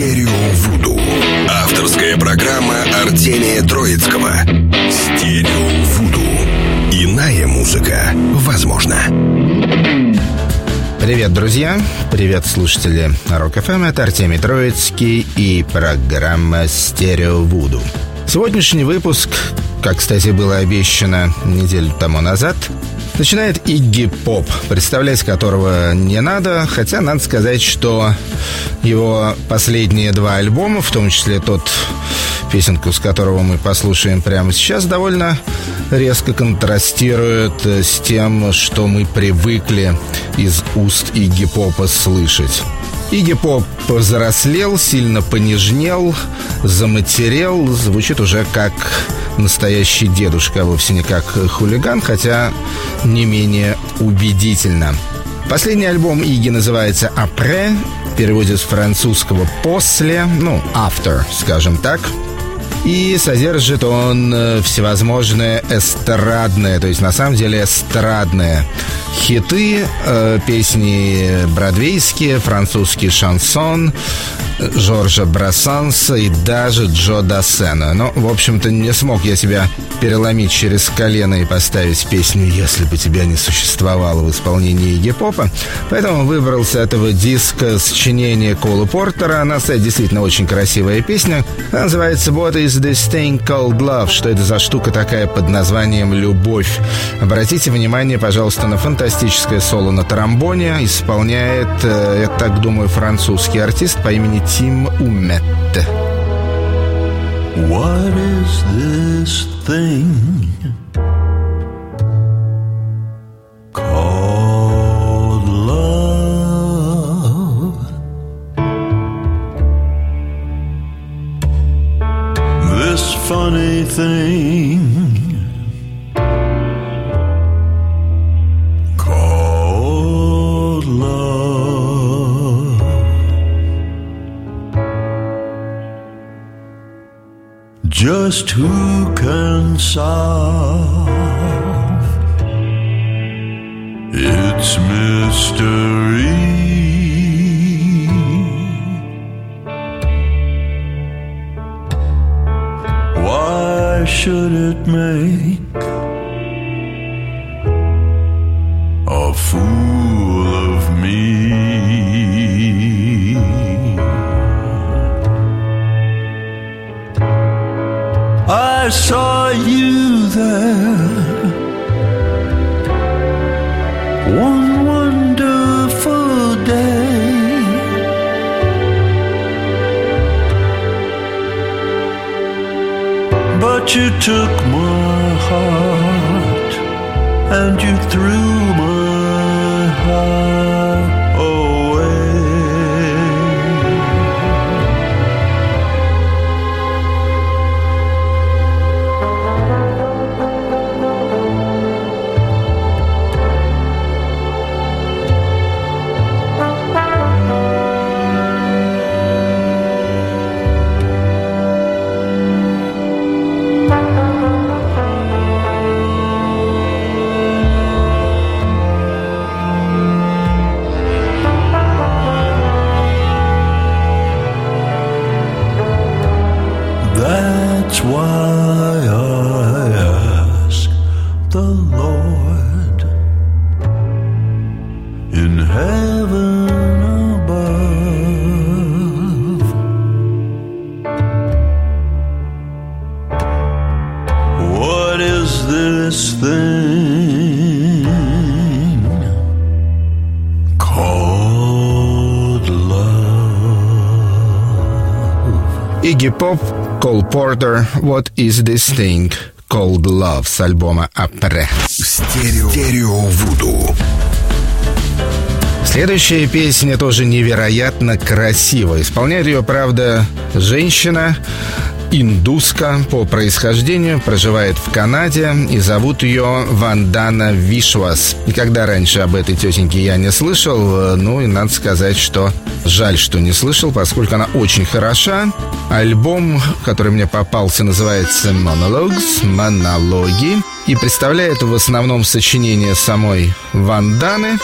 Стерео Вуду. Авторская программа Артемия Троицкого. Стерео Вуду. Иная музыка возможна. Привет, друзья! Привет, слушатели Рок ФМ. Это Артемий Троицкий и программа «Стерео Вуду». Сегодняшний выпуск, как, кстати, было обещано неделю тому назад, начинает Игги Поп, представлять которого не надо, хотя надо сказать, что его последние два альбома, в том числе тот песенку, с которого мы послушаем прямо сейчас, довольно резко контрастирует с тем, что мы привыкли из уст Игги Попа слышать. Игги Поп повзрослел, сильно понежнел, заматерел, звучит уже как настоящий дедушка, а вовсе не как хулиган, хотя не менее убедительно. Последний альбом Иги называется «Апре», в переводе с французского «после», ну, «after», скажем так – и содержит он э, всевозможные эстрадные, то есть на самом деле эстрадные хиты, э, песни бродвейские, французский шансон, Жоржа Брассанса и даже Джо Дассена. Но, в общем-то, не смог я себя переломить через колено и поставить песню «Если бы тебя не существовало» в исполнении Гипопа. Поэтому выбрал с этого диска сочинение Кола Портера. Она, кстати, действительно очень красивая песня. Она называется «What is this thing called love?» Что это за штука такая под названием «Любовь?» Обратите внимание, пожалуйста, на фантастическое соло на тромбоне. Исполняет, э, я так думаю, французский артист по имени What is this thing called love? This funny thing. Just who can solve its mystery? Why should it make took my heart and you threw this thing called love? Игги Поп, Кол Портер, What is this thing called love с альбома «Апре». Стерео. Стерео Вуду. Следующая песня тоже невероятно красива. Исполняет ее, правда, женщина, индуска по происхождению, проживает в Канаде и зовут ее Вандана Вишвас. Никогда раньше об этой тетеньке я не слышал, э, ну и надо сказать, что жаль, что не слышал, поскольку она очень хороша. Альбом, который мне попался, называется «Monologues», «Монологи», и представляет в основном сочинение самой Ванданы,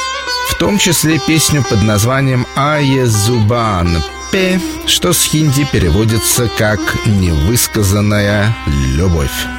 в том числе песню под названием «Ае Зубан», Прапе, что с хинди переводится как «невысказанная любовь».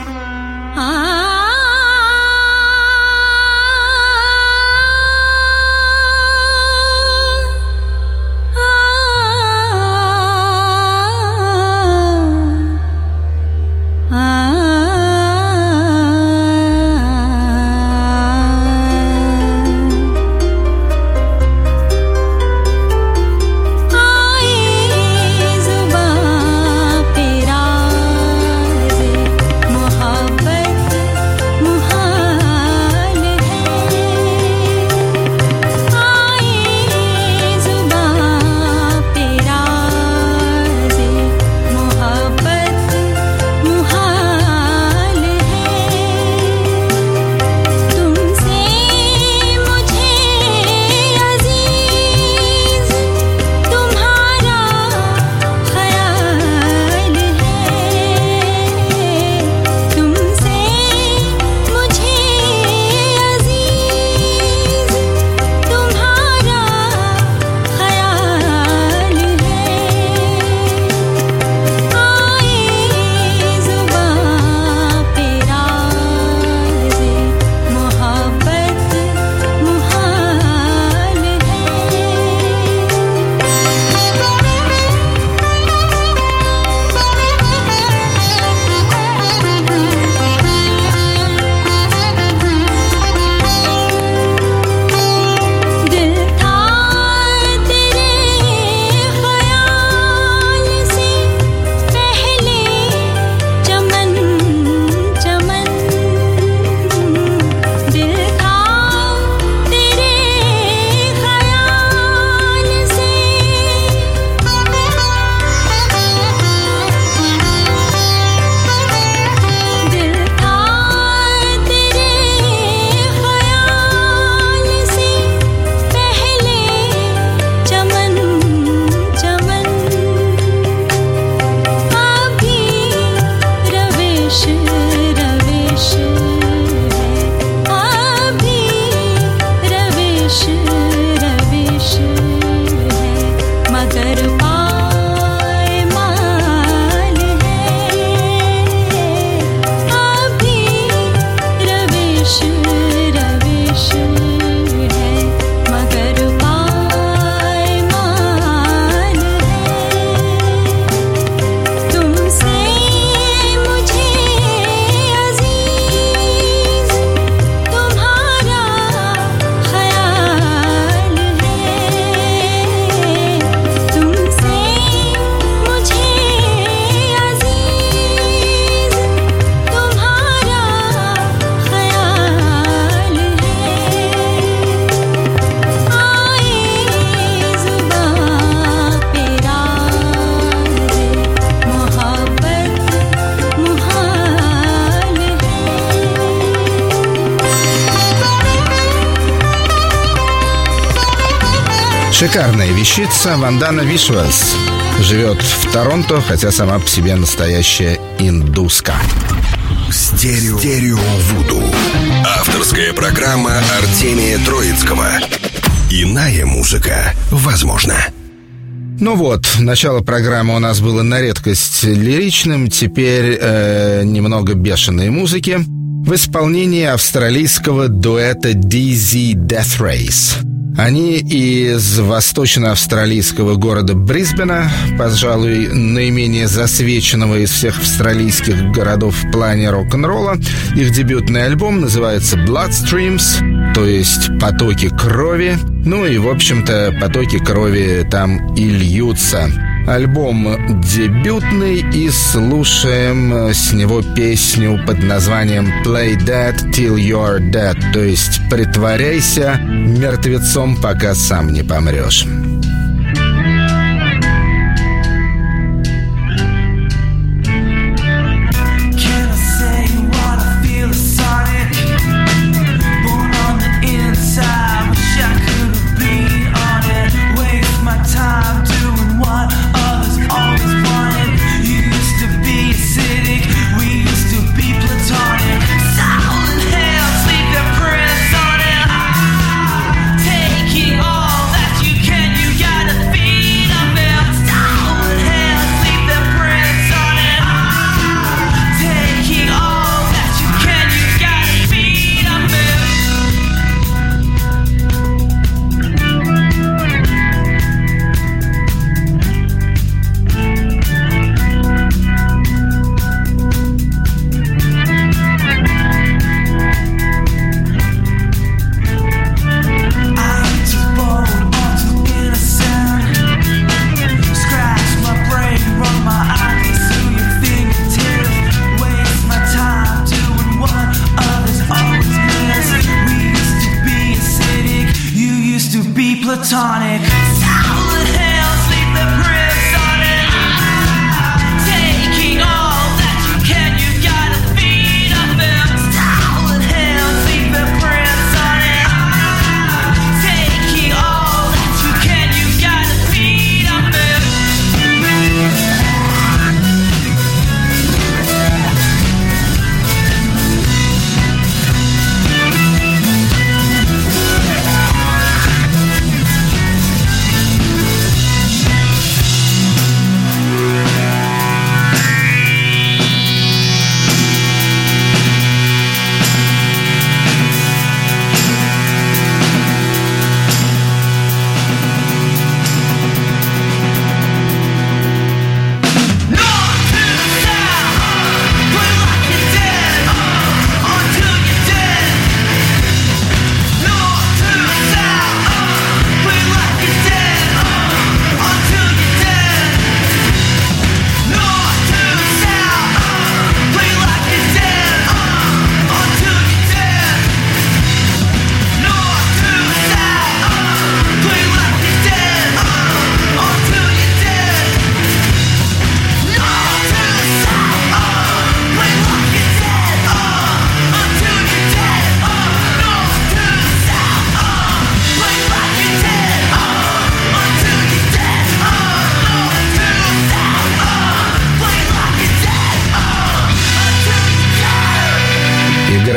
Шикарная вещица Вандана Вишвас. Живет в Торонто, хотя сама по себе настоящая индуска. Стерео, Стерео Вуду. Авторская программа Артемия Троицкого. Иная музыка возможна. Ну вот, начало программы у нас было на редкость лиричным, теперь э, немного бешеной музыки в исполнении австралийского дуэта DZ Death Race. Они из восточно-австралийского города Брисбена, пожалуй, наименее засвеченного из всех австралийских городов в плане рок-н-ролла. Их дебютный альбом называется Bloodstreams, то есть «Потоки крови». Ну и, в общем-то, потоки крови там и льются. Альбом дебютный и слушаем с него песню под названием Play Dead Till You're Dead, то есть притворяйся мертвецом, пока сам не помрешь.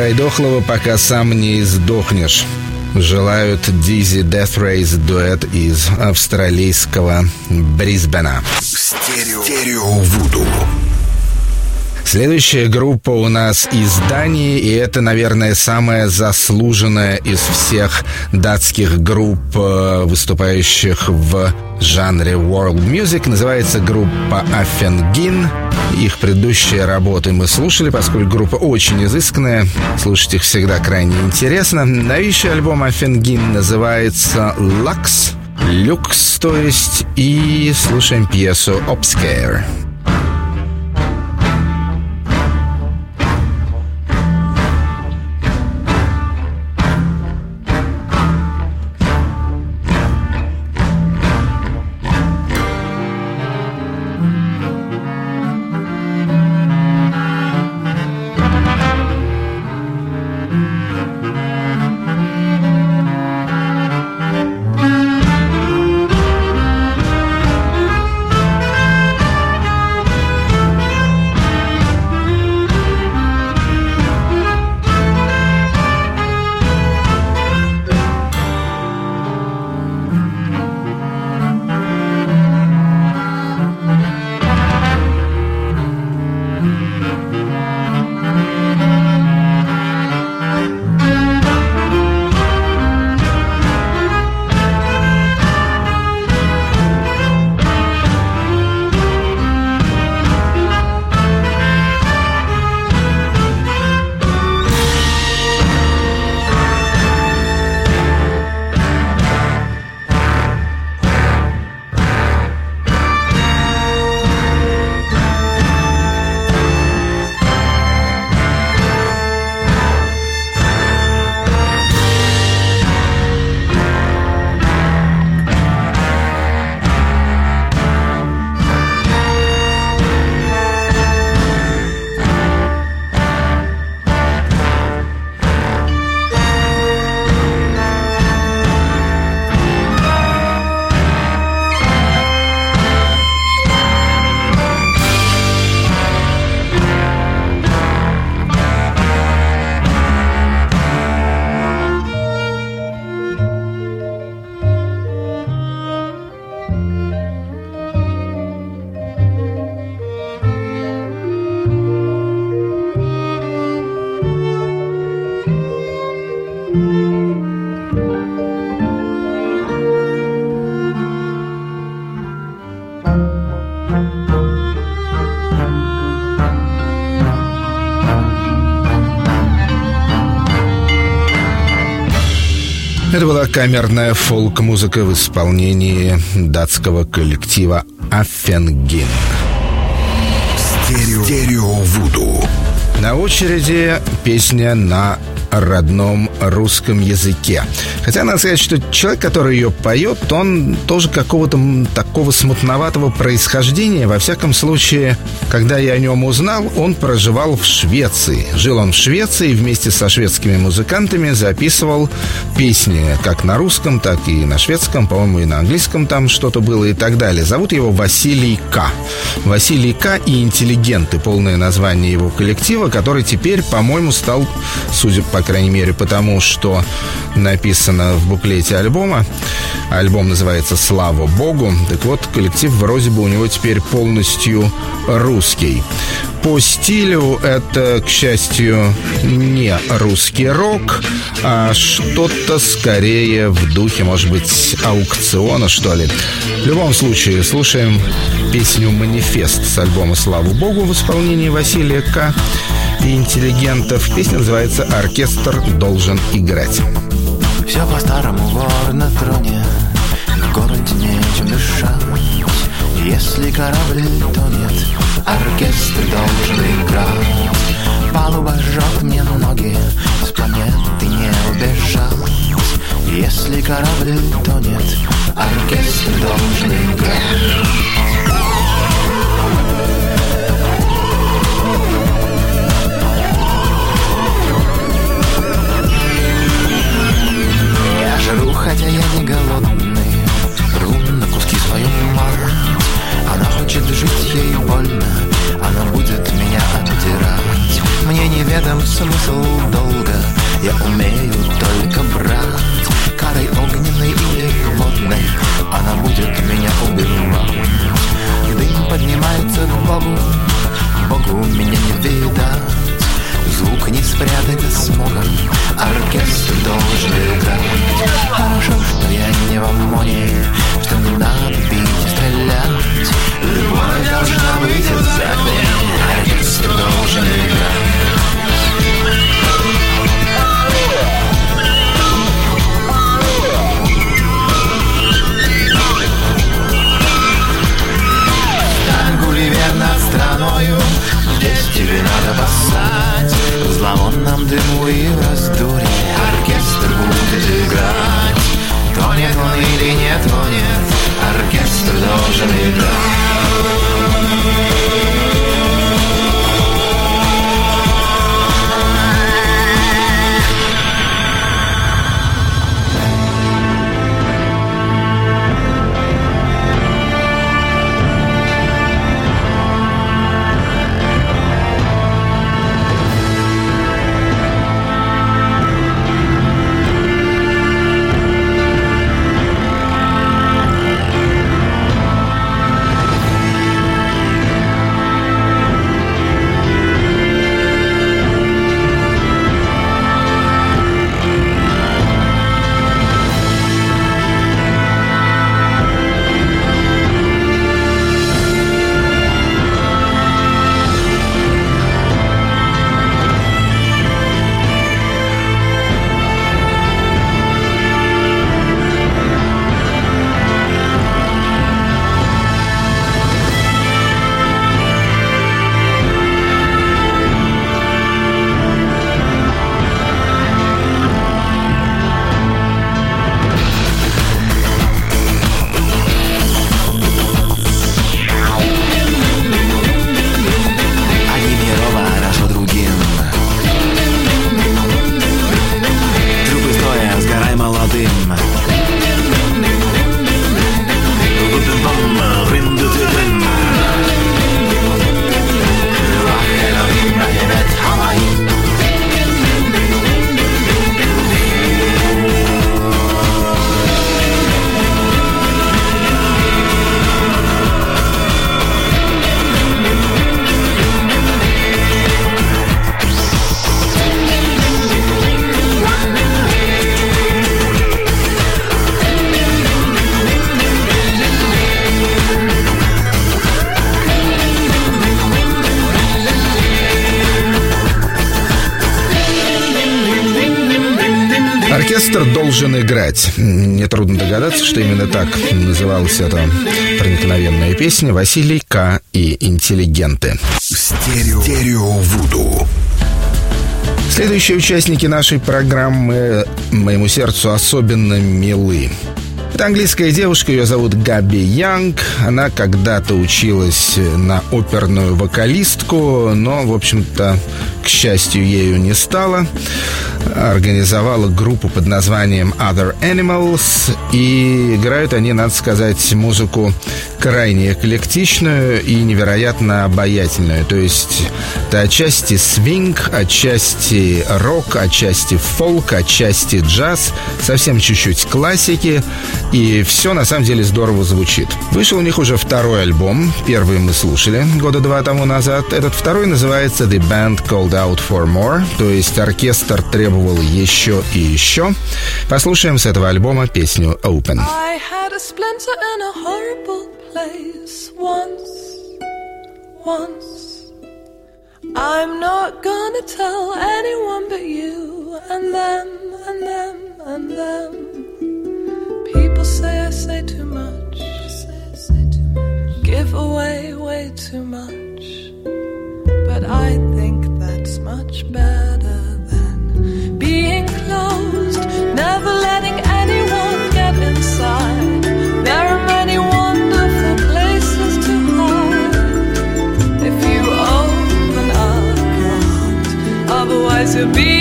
Играй дохлого, пока сам не издохнешь. Желают Дизи Death Race дуэт из австралийского Брисбена. Стерео, Стерео Вуду. Следующая группа у нас из Дании, и это, наверное, самая заслуженная из всех датских групп, э, выступающих в жанре World Music. Называется группа Афенгин. Их предыдущие работы мы слушали, поскольку группа очень изысканная. Слушать их всегда крайне интересно. Новейший альбом Афенгин называется «Lux». Люкс, то есть, и слушаем пьесу «Obscare». Была камерная фолк-музыка в исполнении датского коллектива Аффенген. Стерео, Стерео Вуду. На очереди песня на родном русском языке. Хотя надо сказать, что человек, который ее поет, он тоже какого-то такого смутноватого происхождения. Во всяком случае, когда я о нем узнал, он проживал в Швеции. Жил он в Швеции вместе со шведскими музыкантами записывал песни как на русском, так и на шведском, по-моему, и на английском там что-то было и так далее. Зовут его Василий К. Василий К. и «Интеллигенты» — полное название его коллектива, который теперь, по-моему, стал, судя по крайней мере, потому что написано в буклете альбома. Альбом называется «Слава Богу». Так вот, коллектив вроде бы у него теперь полностью русский. По стилю это, к счастью, не русский рок, а что-то скорее в духе, может быть, аукциона, что ли. В любом случае, слушаем песню «Манифест» с альбома «Слава Богу» в исполнении Василия К. и интеллигентов. Песня называется «Оркестр должен играть». Все по-старому вор на троне В городе нечем дышать Если корабль тонет Оркестр должен играть. Палуба жжет мне ноги С планеты не убежать. Если корабль тонет Оркестр должен играть. Жру, хотя я не голодный Значит, жить ей больно. Она будет меня отдирать. Мне неведом смысл долга Я умею только брать. Карой огненной или водной. Она будет меня убивать. Дым поднимается к Богу Богу меня не видать. Звук не спрятать смогом Оркестр должен играть. Хорошо, что я не в ОМОНе Что не надо бить взгляд Любовь должна быть экзамен Агентство должен играть над страною Здесь тебе надо пасать В зловонном дыму и в раздуре. Оркестр будет играть. Тонет он или не тонет Оркестр должен играть играть. Нетрудно догадаться, что именно так называлась эта проникновенная песня Василий К. и «Интеллигенты». Стерео. Стерео Вуду. Следующие участники нашей программы моему сердцу особенно милы. Это английская девушка, ее зовут Габи Янг. Она когда-то училась на оперную вокалистку, но, в общем-то, к счастью, ею не стала. Организовала группу под названием Other Animals. И играют они, надо сказать, музыку крайне эклектичную и невероятно обаятельную. То есть это отчасти свинг, отчасти рок, отчасти фолк, отчасти джаз, совсем чуть-чуть классики. И все на самом деле здорово звучит. Вышел у них уже второй альбом. Первый мы слушали года два тому назад. Этот второй называется The Band Called Out For More. То есть оркестр требовал еще и еще. Послушаем с этого альбома песню Open. I had a splinter in a horrible place once, once. I'm not gonna tell anyone but you and them and them and them. People say I say too much, give away way too much. But I think that's much better than being closed, never letting anyone get inside. There are many wonderful places to hide if you open up your heart. Otherwise, you're being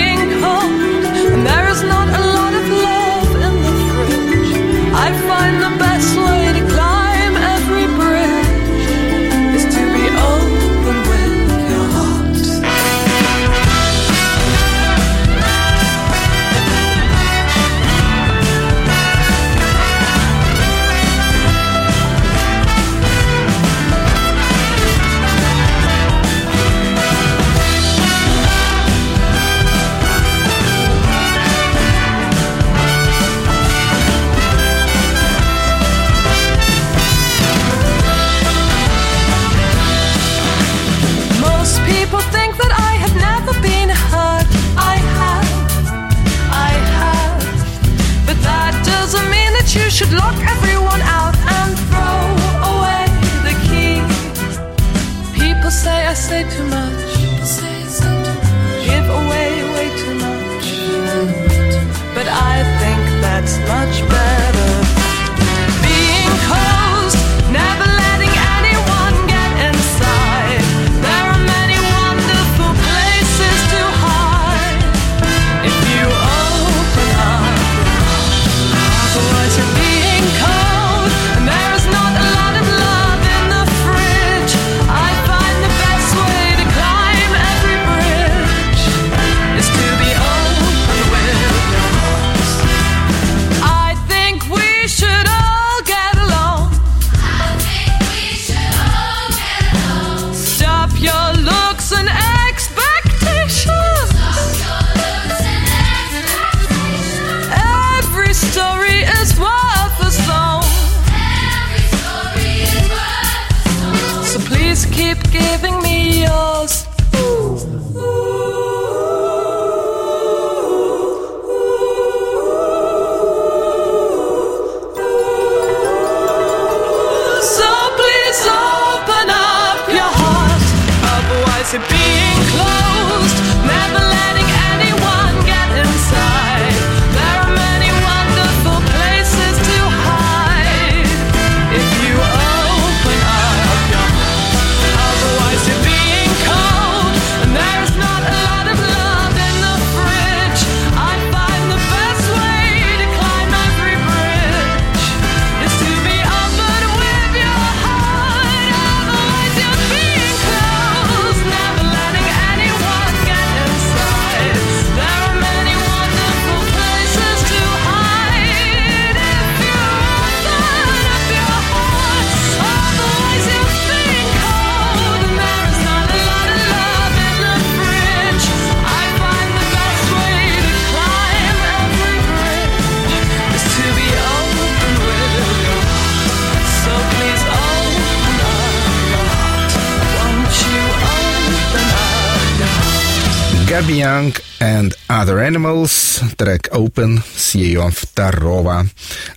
Young and Other Animals, трек Open с ее второго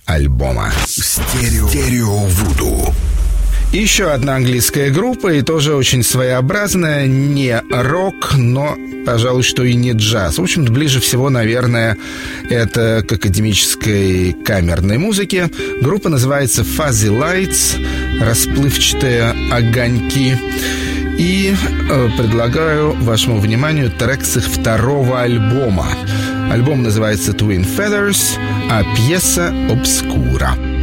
альбома. Стерео, Вуду. Еще одна английская группа и тоже очень своеобразная, не рок, но, пожалуй, что и не джаз. В общем, ближе всего, наверное, это к академической камерной музыке. Группа называется Fuzzy Lights, расплывчатые огоньки. И э, предлагаю вашему вниманию трек с их второго альбома. Альбом называется Twin Feathers, а пьеса Obscura.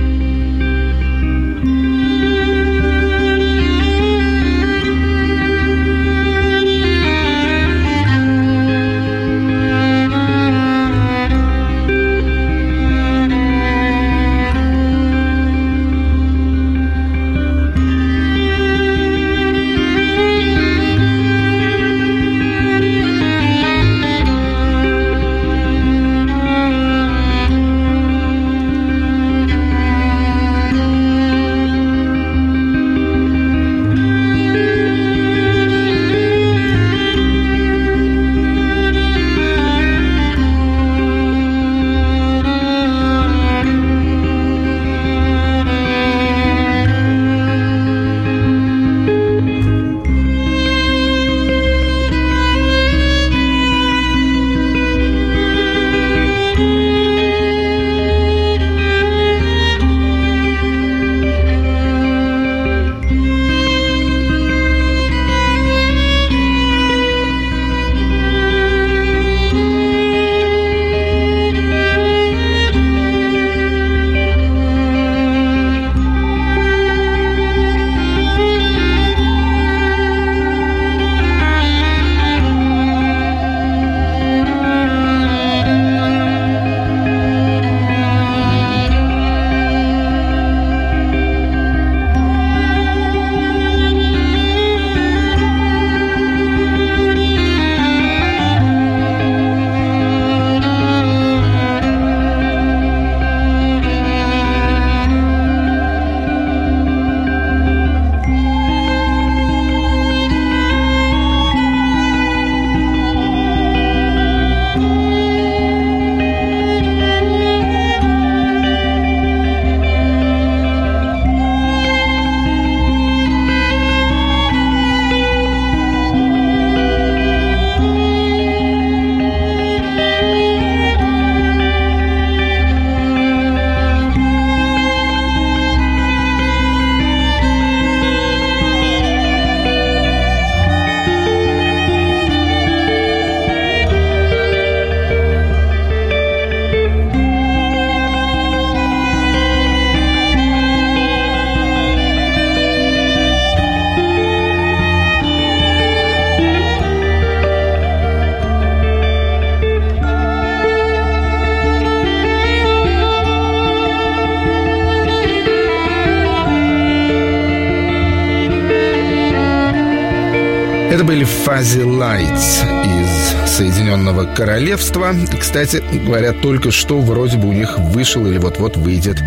Были Fuzzy Lights из Соединенного Королевства. Кстати говоря, только что вроде бы у них вышел или вот-вот выйдет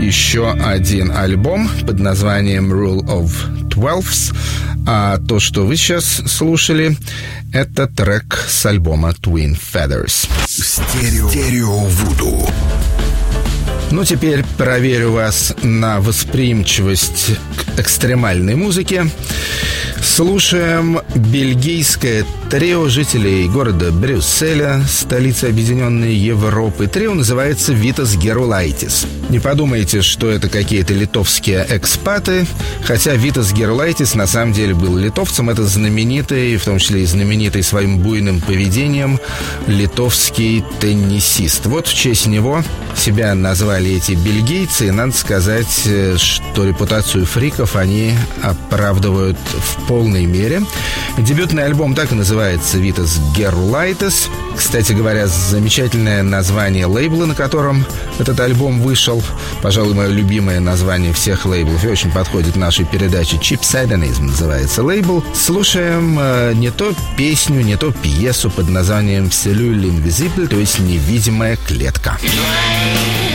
еще один альбом под названием Rule of Twelves. А то, что вы сейчас слушали, это трек с альбома Twin Feathers. Стерео, Стерео Вуду. Ну, теперь проверю вас на восприимчивость к экстремальной музыке. Слушаем бельгийское трио жителей города Брюсселя, столицы Объединенной Европы. Трио называется «Витас Герулайтис». Не подумайте, что это какие-то литовские экспаты, хотя Витас Герулайтис на самом деле был литовцем. Это знаменитый, в том числе и знаменитый своим буйным поведением, литовский теннисист. Вот в честь него себя назвали эти бельгийцы, и надо сказать, э, что репутацию фриков они оправдывают в полной мере. Дебютный альбом так и называется «Vitas Gerulaitis». Кстати говоря, замечательное название лейбла, на котором этот альбом вышел. Пожалуй, мое любимое название всех лейблов и очень подходит нашей передаче «Cheap Satanism» называется лейбл. Слушаем э, не то песню, не то пьесу под названием «Cellule Invisible», то есть «Невидимая клетка». Грудная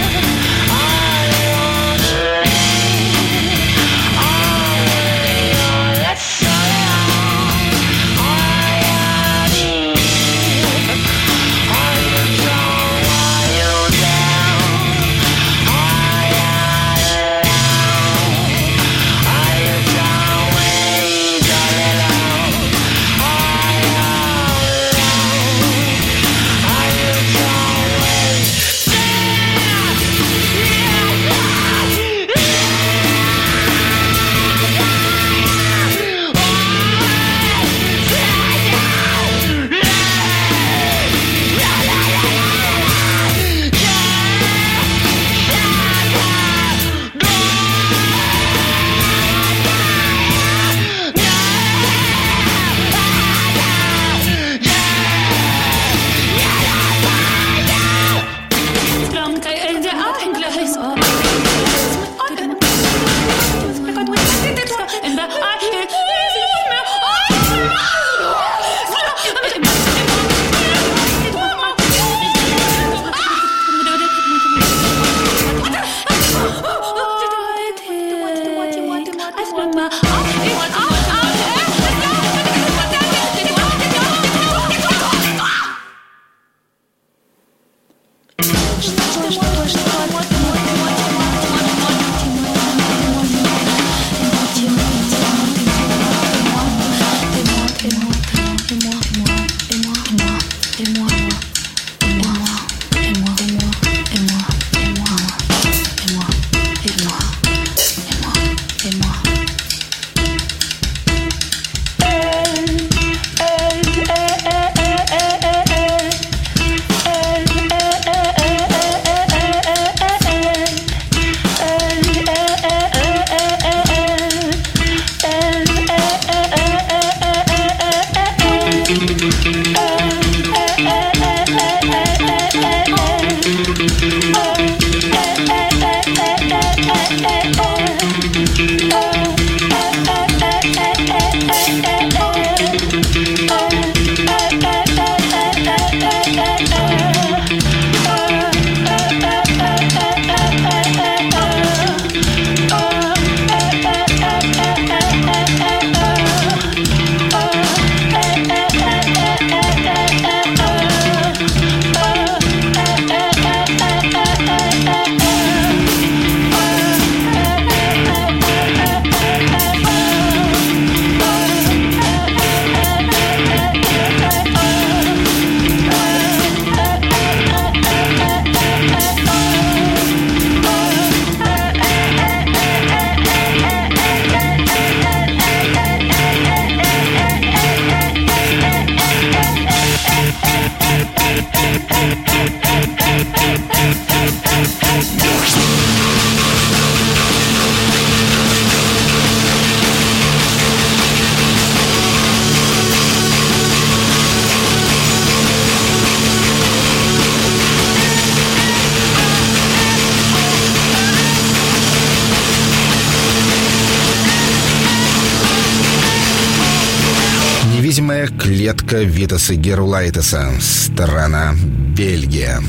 клетка Витаса Герулайтеса. Страна Бельгия.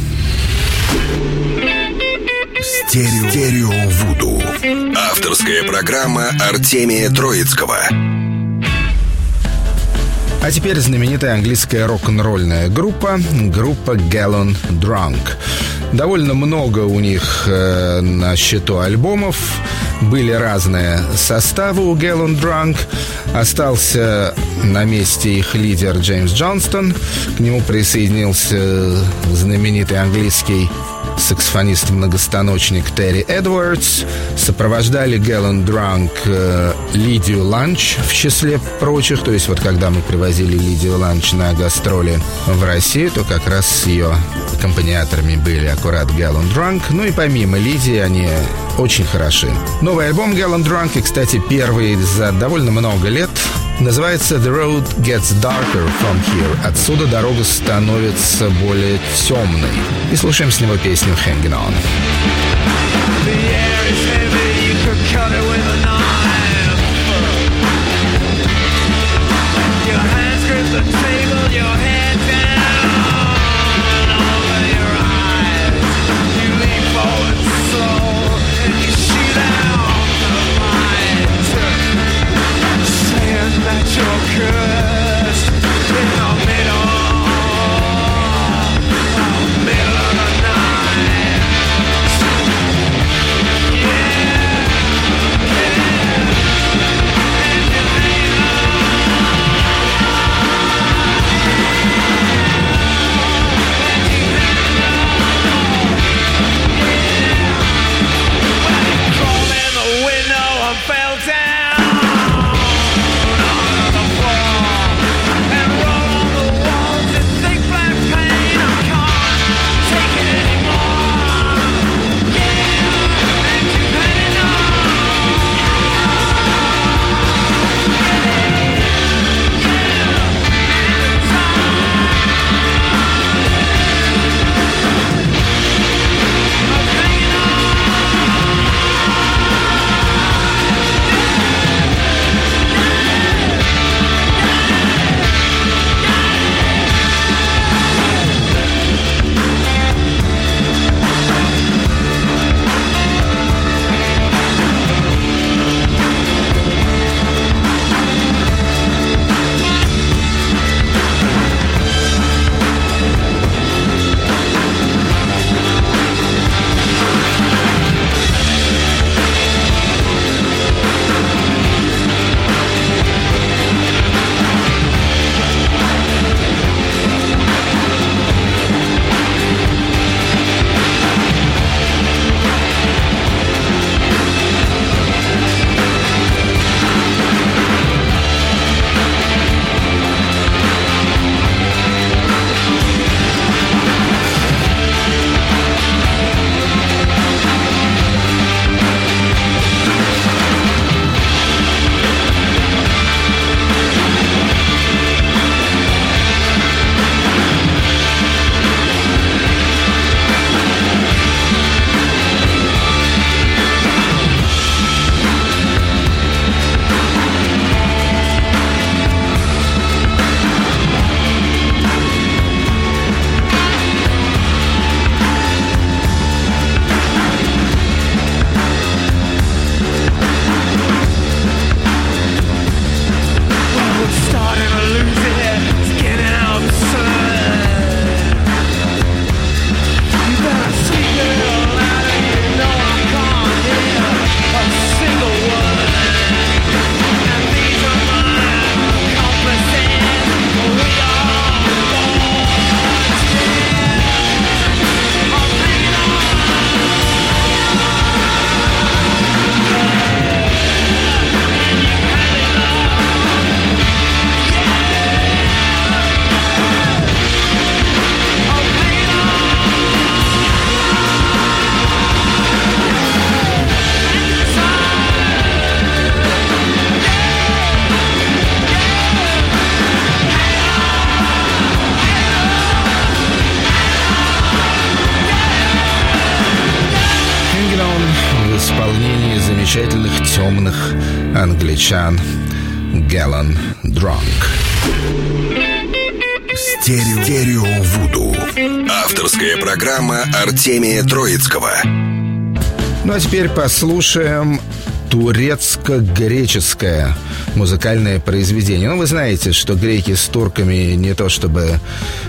Стерео, Стерео Вуду. Авторская программа Артемия Троицкого. А теперь знаменитая английская рок-н-ролльная группа, группа Gallon Drunk. Довольно много у них э, на счету альбомов. Были разные составы у Gallon Drunk. Остался на месте их лидер Джеймс Джонстон. К нему присоединился знаменитый английский саксофонист-многостаночник Терри Эдвардс. Сопровождали Гэллен Дранк э, Лидию Ланч в числе прочих. То есть вот когда мы привозили Лидию Ланч на гастроли в Россию, то как раз ее аккомпаниаторами были аккурат Гэллен Дранк. Ну и помимо Лидии они очень хороши. Новый альбом Гэллен Дранк, и, кстати, первый за довольно много лет, Называется The Road Gets Darker From Here. Отсюда дорога становится более темной. И слушаем с него песню Hanging On. Англичан Gallon Drunk. Стерео, Стерео Вуду. Авторская программа Артемия Троицкого. Ну а теперь послушаем турецко-греческое музыкальное произведение. Ну, вы знаете, что греки с турками не то чтобы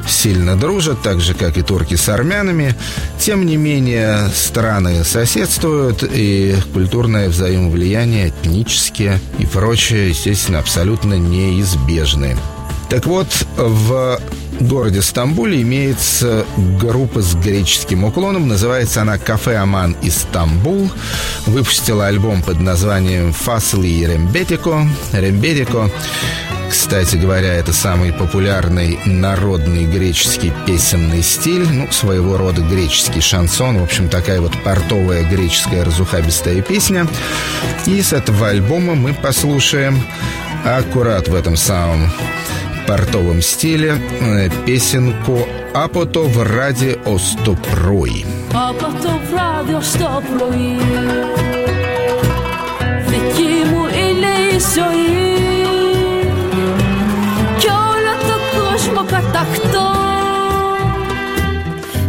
сильно дружат, так же, как и турки с армянами. Тем не менее, страны соседствуют, и культурное взаимовлияние, этнические и прочее, естественно, абсолютно неизбежны. Так вот, в городе Стамбуле имеется группа с греческим уклоном. Называется она «Кафе Аман Истамбул». Выпустила альбом под названием «Фасли и Рембетико». Рембетико кстати говоря, это самый популярный народный греческий песенный стиль, ну, своего рода греческий шансон, в общем, такая вот портовая греческая разухабистая песня. И с этого альбома мы послушаем аккурат в этом самом портовом стиле э, песенку «Апото в ради Остопрой». Από το βράδυ ως το πρωί Δική μου είναι η ζωή Κι όλο το κόσμο κατακτώ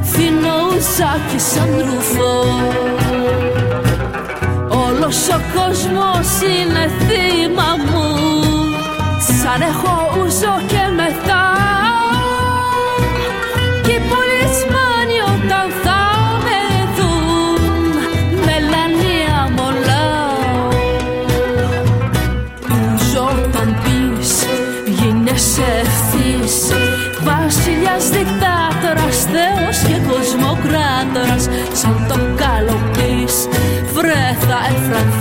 Φινόουζάκι σαν ρουφό Όλος ο κόσμος είναι θύμα μου Σαν έχω ούζο και μετά Κι οι πολισμάνοι όταν θα με δουν Μελανία μολάω Ούζο όταν πεις γίνεσαι ευθύς. Βασιλιάς δικτάτορας, θεός και κοσμοκράτορας Σαν το καλοπείς βρε θα εφρανθείς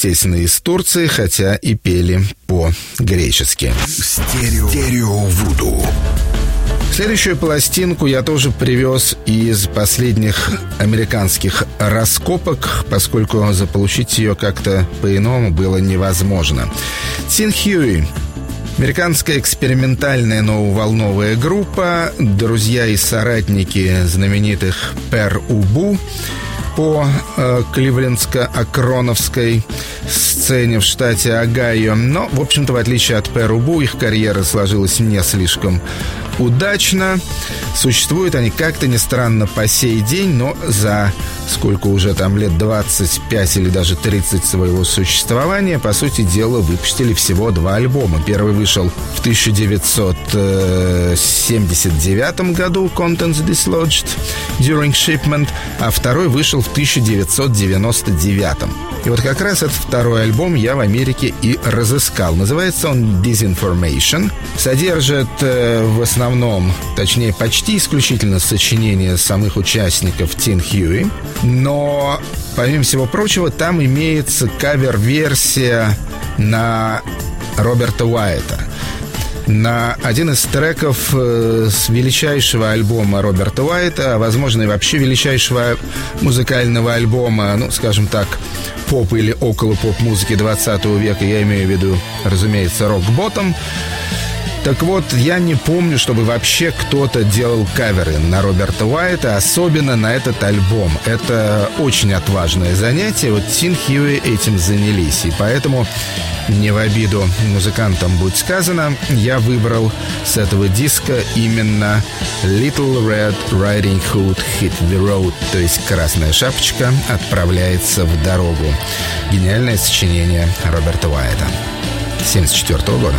естественно, из Турции, хотя и пели по-гречески. Стерео, стерео Вуду. Следующую пластинку я тоже привез из последних американских раскопок, поскольку заполучить ее как-то по-иному было невозможно. Тин Хьюи Американская экспериментальная нововолновая группа, друзья и соратники знаменитых Пер Убу по э, кливлендско-акроновской сцене в штате Огайо. Но, в общем-то, в отличие от Пер Убу, их карьера сложилась не слишком удачно. Существуют они как-то не странно по сей день, но за сколько уже там лет 25 или даже 30 своего существования, по сути дела, выпустили всего два альбома. Первый вышел в 1979 году, Contents Dislodged During Shipment, а второй вышел в 1999. И вот как раз этот второй альбом я в Америке и разыскал. Называется он Disinformation. Содержит э, в основном, точнее почти исключительно сочинения самых участников Тин Хьюи. Но, помимо всего прочего, там имеется кавер-версия на Роберта Уайта на один из треков э, с величайшего альбома Роберта Уайта, а возможно и вообще величайшего музыкального альбома, ну, скажем так, поп или около поп-музыки 20 века, я имею в виду, разумеется, рок-ботом. Так вот, я не помню, чтобы вообще кто-то делал каверы на Роберта Уайта, особенно на этот альбом. Это очень отважное занятие. Вот Тин Хьюи этим занялись. И поэтому, не в обиду музыкантам будет сказано, я выбрал с этого диска именно Little Red Riding Hood Hit the Road, то есть «Красная шапочка отправляется в дорогу». Гениальное сочинение Роберта Уайта 1974 года.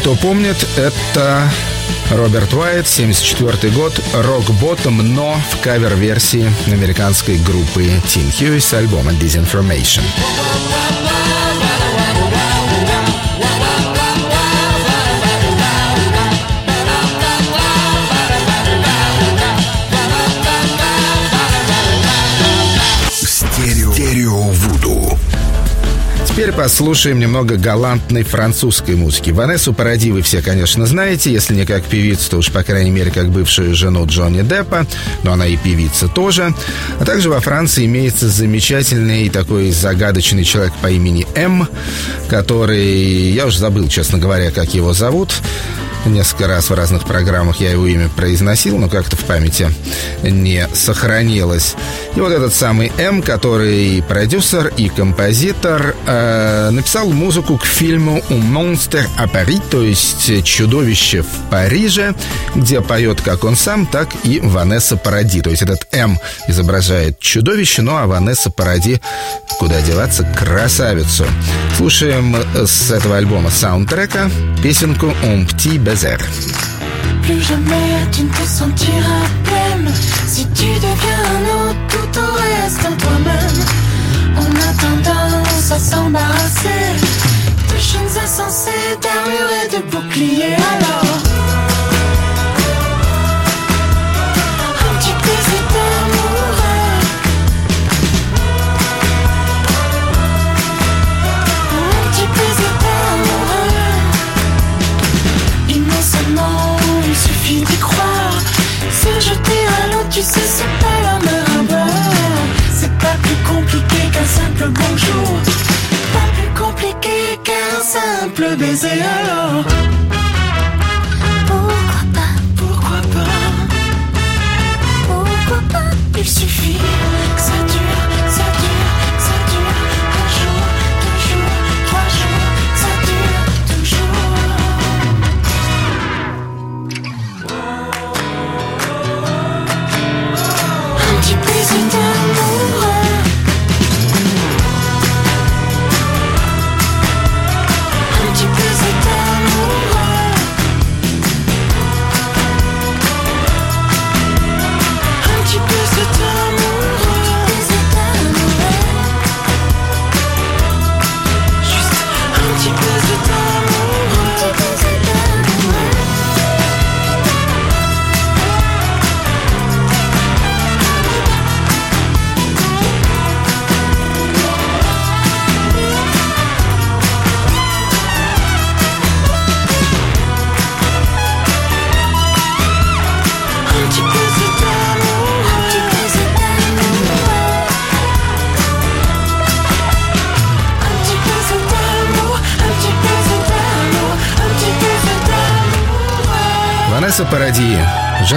Кто помнит, это Роберт Уайт, 74 год, Rock Bottom, но в кавер-версии американской группы Tim Hughes с альбома Disinformation. Стерео. Теперь послушаем немного галантной французской музыки. Ванессу Паради вы все, конечно, знаете, если не как певицу, то уж, по крайней мере, как бывшую жену Джонни Деппа, но она и певица тоже. А также во Франции имеется замечательный такой загадочный человек по имени М, который, я уже забыл, честно говоря, как его зовут, Несколько раз в разных программах я его имя произносил, но как-то в памяти не сохранилось. И вот этот самый М, который продюсер и композитор, э, написал музыку к фильму «У монстр а Пари», то есть «Чудовище в Париже», где поет как он сам, так и Ванесса Паради. То есть этот М изображает чудовище, ну а Ванесса Паради, куда деваться, красавицу. Слушаем с этого альбома саундтрека песенку «Un petit baiser». Plus jamais tu ne te sentiras pleine Si tu deviens un autre, tout au reste en toi-même On a tendance à s'embarrasser De chaînes insensées, d'armures et de boucliers Alors Se jeter à l'eau, tu sais, c'est pas la mer à boire. C'est pas plus compliqué qu'un simple bonjour. Pas plus compliqué qu'un simple baiser alors.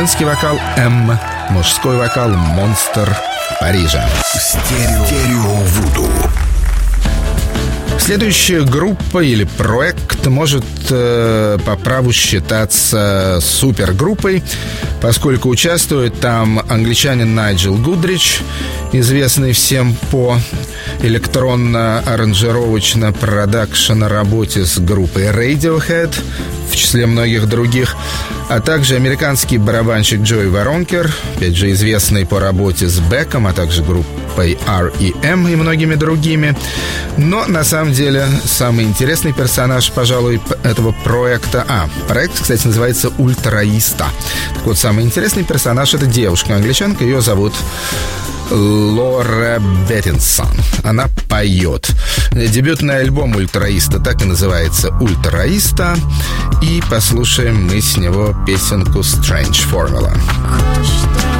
Женский вокал М. Мужской вокал Монстр Парижа. Стерео. Стерео Вуду. Следующая группа или проект может э, по праву считаться супергруппой, поскольку участвует там англичанин Найджел Гудрич, известный всем по электронно-аранжировочно-продакшн работе с группой Radiohead, в числе многих других, а также американский барабанщик Джой Воронкер, опять же известный по работе с Беком, а также группой R.E.M. и многими другими. Но на самом деле самый интересный персонаж, пожалуй, этого проекта... А, проект, кстати, называется «Ультраиста». Так вот, самый интересный персонаж — это девушка-англичанка, ее зовут Лора Беттинсон. Она поет. Дебютный альбом «Ультраиста» так и называется «Ультраиста». И послушаем мы с него песенку «Strange Formula». Crushed down,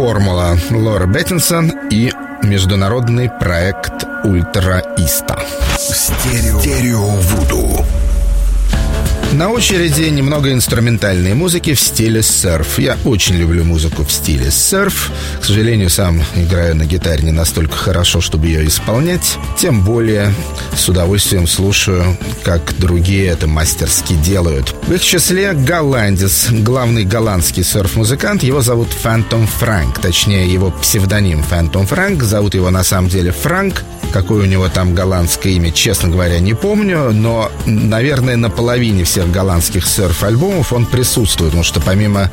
формула. Лора Беттинсон и международный проект Ультраиста. Стерео. Стерео Вуду. На очереди немного инструментальной музыки в стиле серф. Я очень люблю музыку в стиле серф. К сожалению, сам играю на гитаре не настолько хорошо, чтобы ее исполнять. Тем более с удовольствием слушаю, как другие это мастерски делают. В их числе голландец, главный голландский серф-музыкант. Его зовут Phantom Frank, точнее его псевдоним Phantom Frank. Зовут его на самом деле Франк. Какое у него там голландское имя, честно говоря, не помню, но, наверное, на половине всех голландских серф-альбомов он присутствует, потому что помимо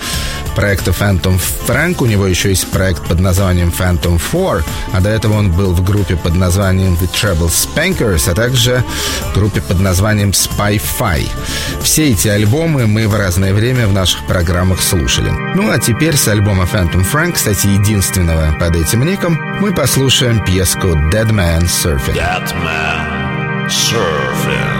проекта Phantom Frank у него еще есть проект под названием Phantom 4, а до этого он был в группе под названием The Treble Spankers, а также в группе под названием Spy Fi. Все эти альбомы мы в разное время в наших программах слушали. Ну а теперь с альбома Phantom Frank, кстати, единственного под этим ником, мы послушаем пьеску Dead Man Surfing. That man surfing.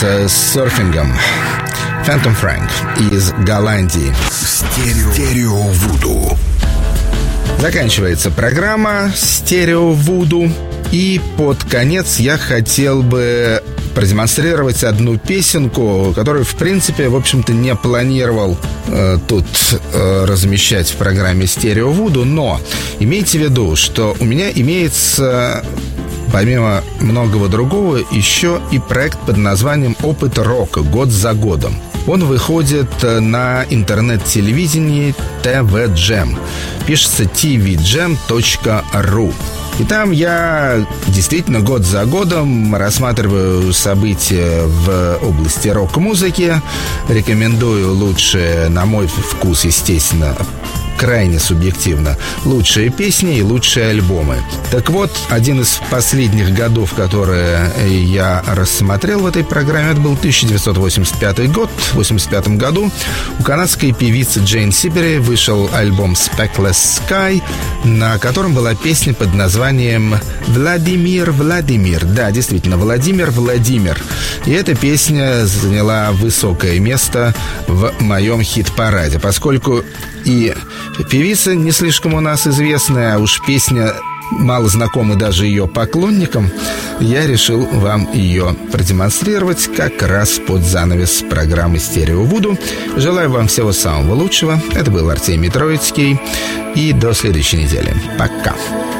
Занимается серфингом. Phantom Frank из Голландии. Стерео. Стерео Вуду. Заканчивается программа «Стерео Вуду». И под конец я хотел бы продемонстрировать одну песенку, которую, в принципе, в общем-то, не планировал э, тут э, размещать в программе «Стерео Вуду», но имейте в виду, что у меня имеется помимо многого другого, еще и проект под названием «Опыт рока. Год за годом». Он выходит э, на интернет-телевидении TV Jam. Пишется tvjam.ru. И там я действительно год за годом рассматриваю события в области рок-музыки. Рекомендую лучшие, на мой вкус, естественно, крайне субъективно, лучшие песни и лучшие альбомы. Так вот, один из последних годов, которые я рассмотрел в этой программе, это был 1985 год. В 1985 году у канадской певицы Джейн Сибери вышел альбом Speckless Sky, на котором была песня под названием «Владимир, Владимир». Да, действительно, Владимир, Владимир. И эта песня заняла высокое место в моем хит-параде, поскольку и певица не слишком у нас известная, а уж песня мало знакомы даже ее поклонникам, я решил вам ее продемонстрировать как раз под занавес программы «Стерео Вуду». Желаю вам всего самого лучшего. Это был Артемий Троицкий. И до следующей недели. Пока. There's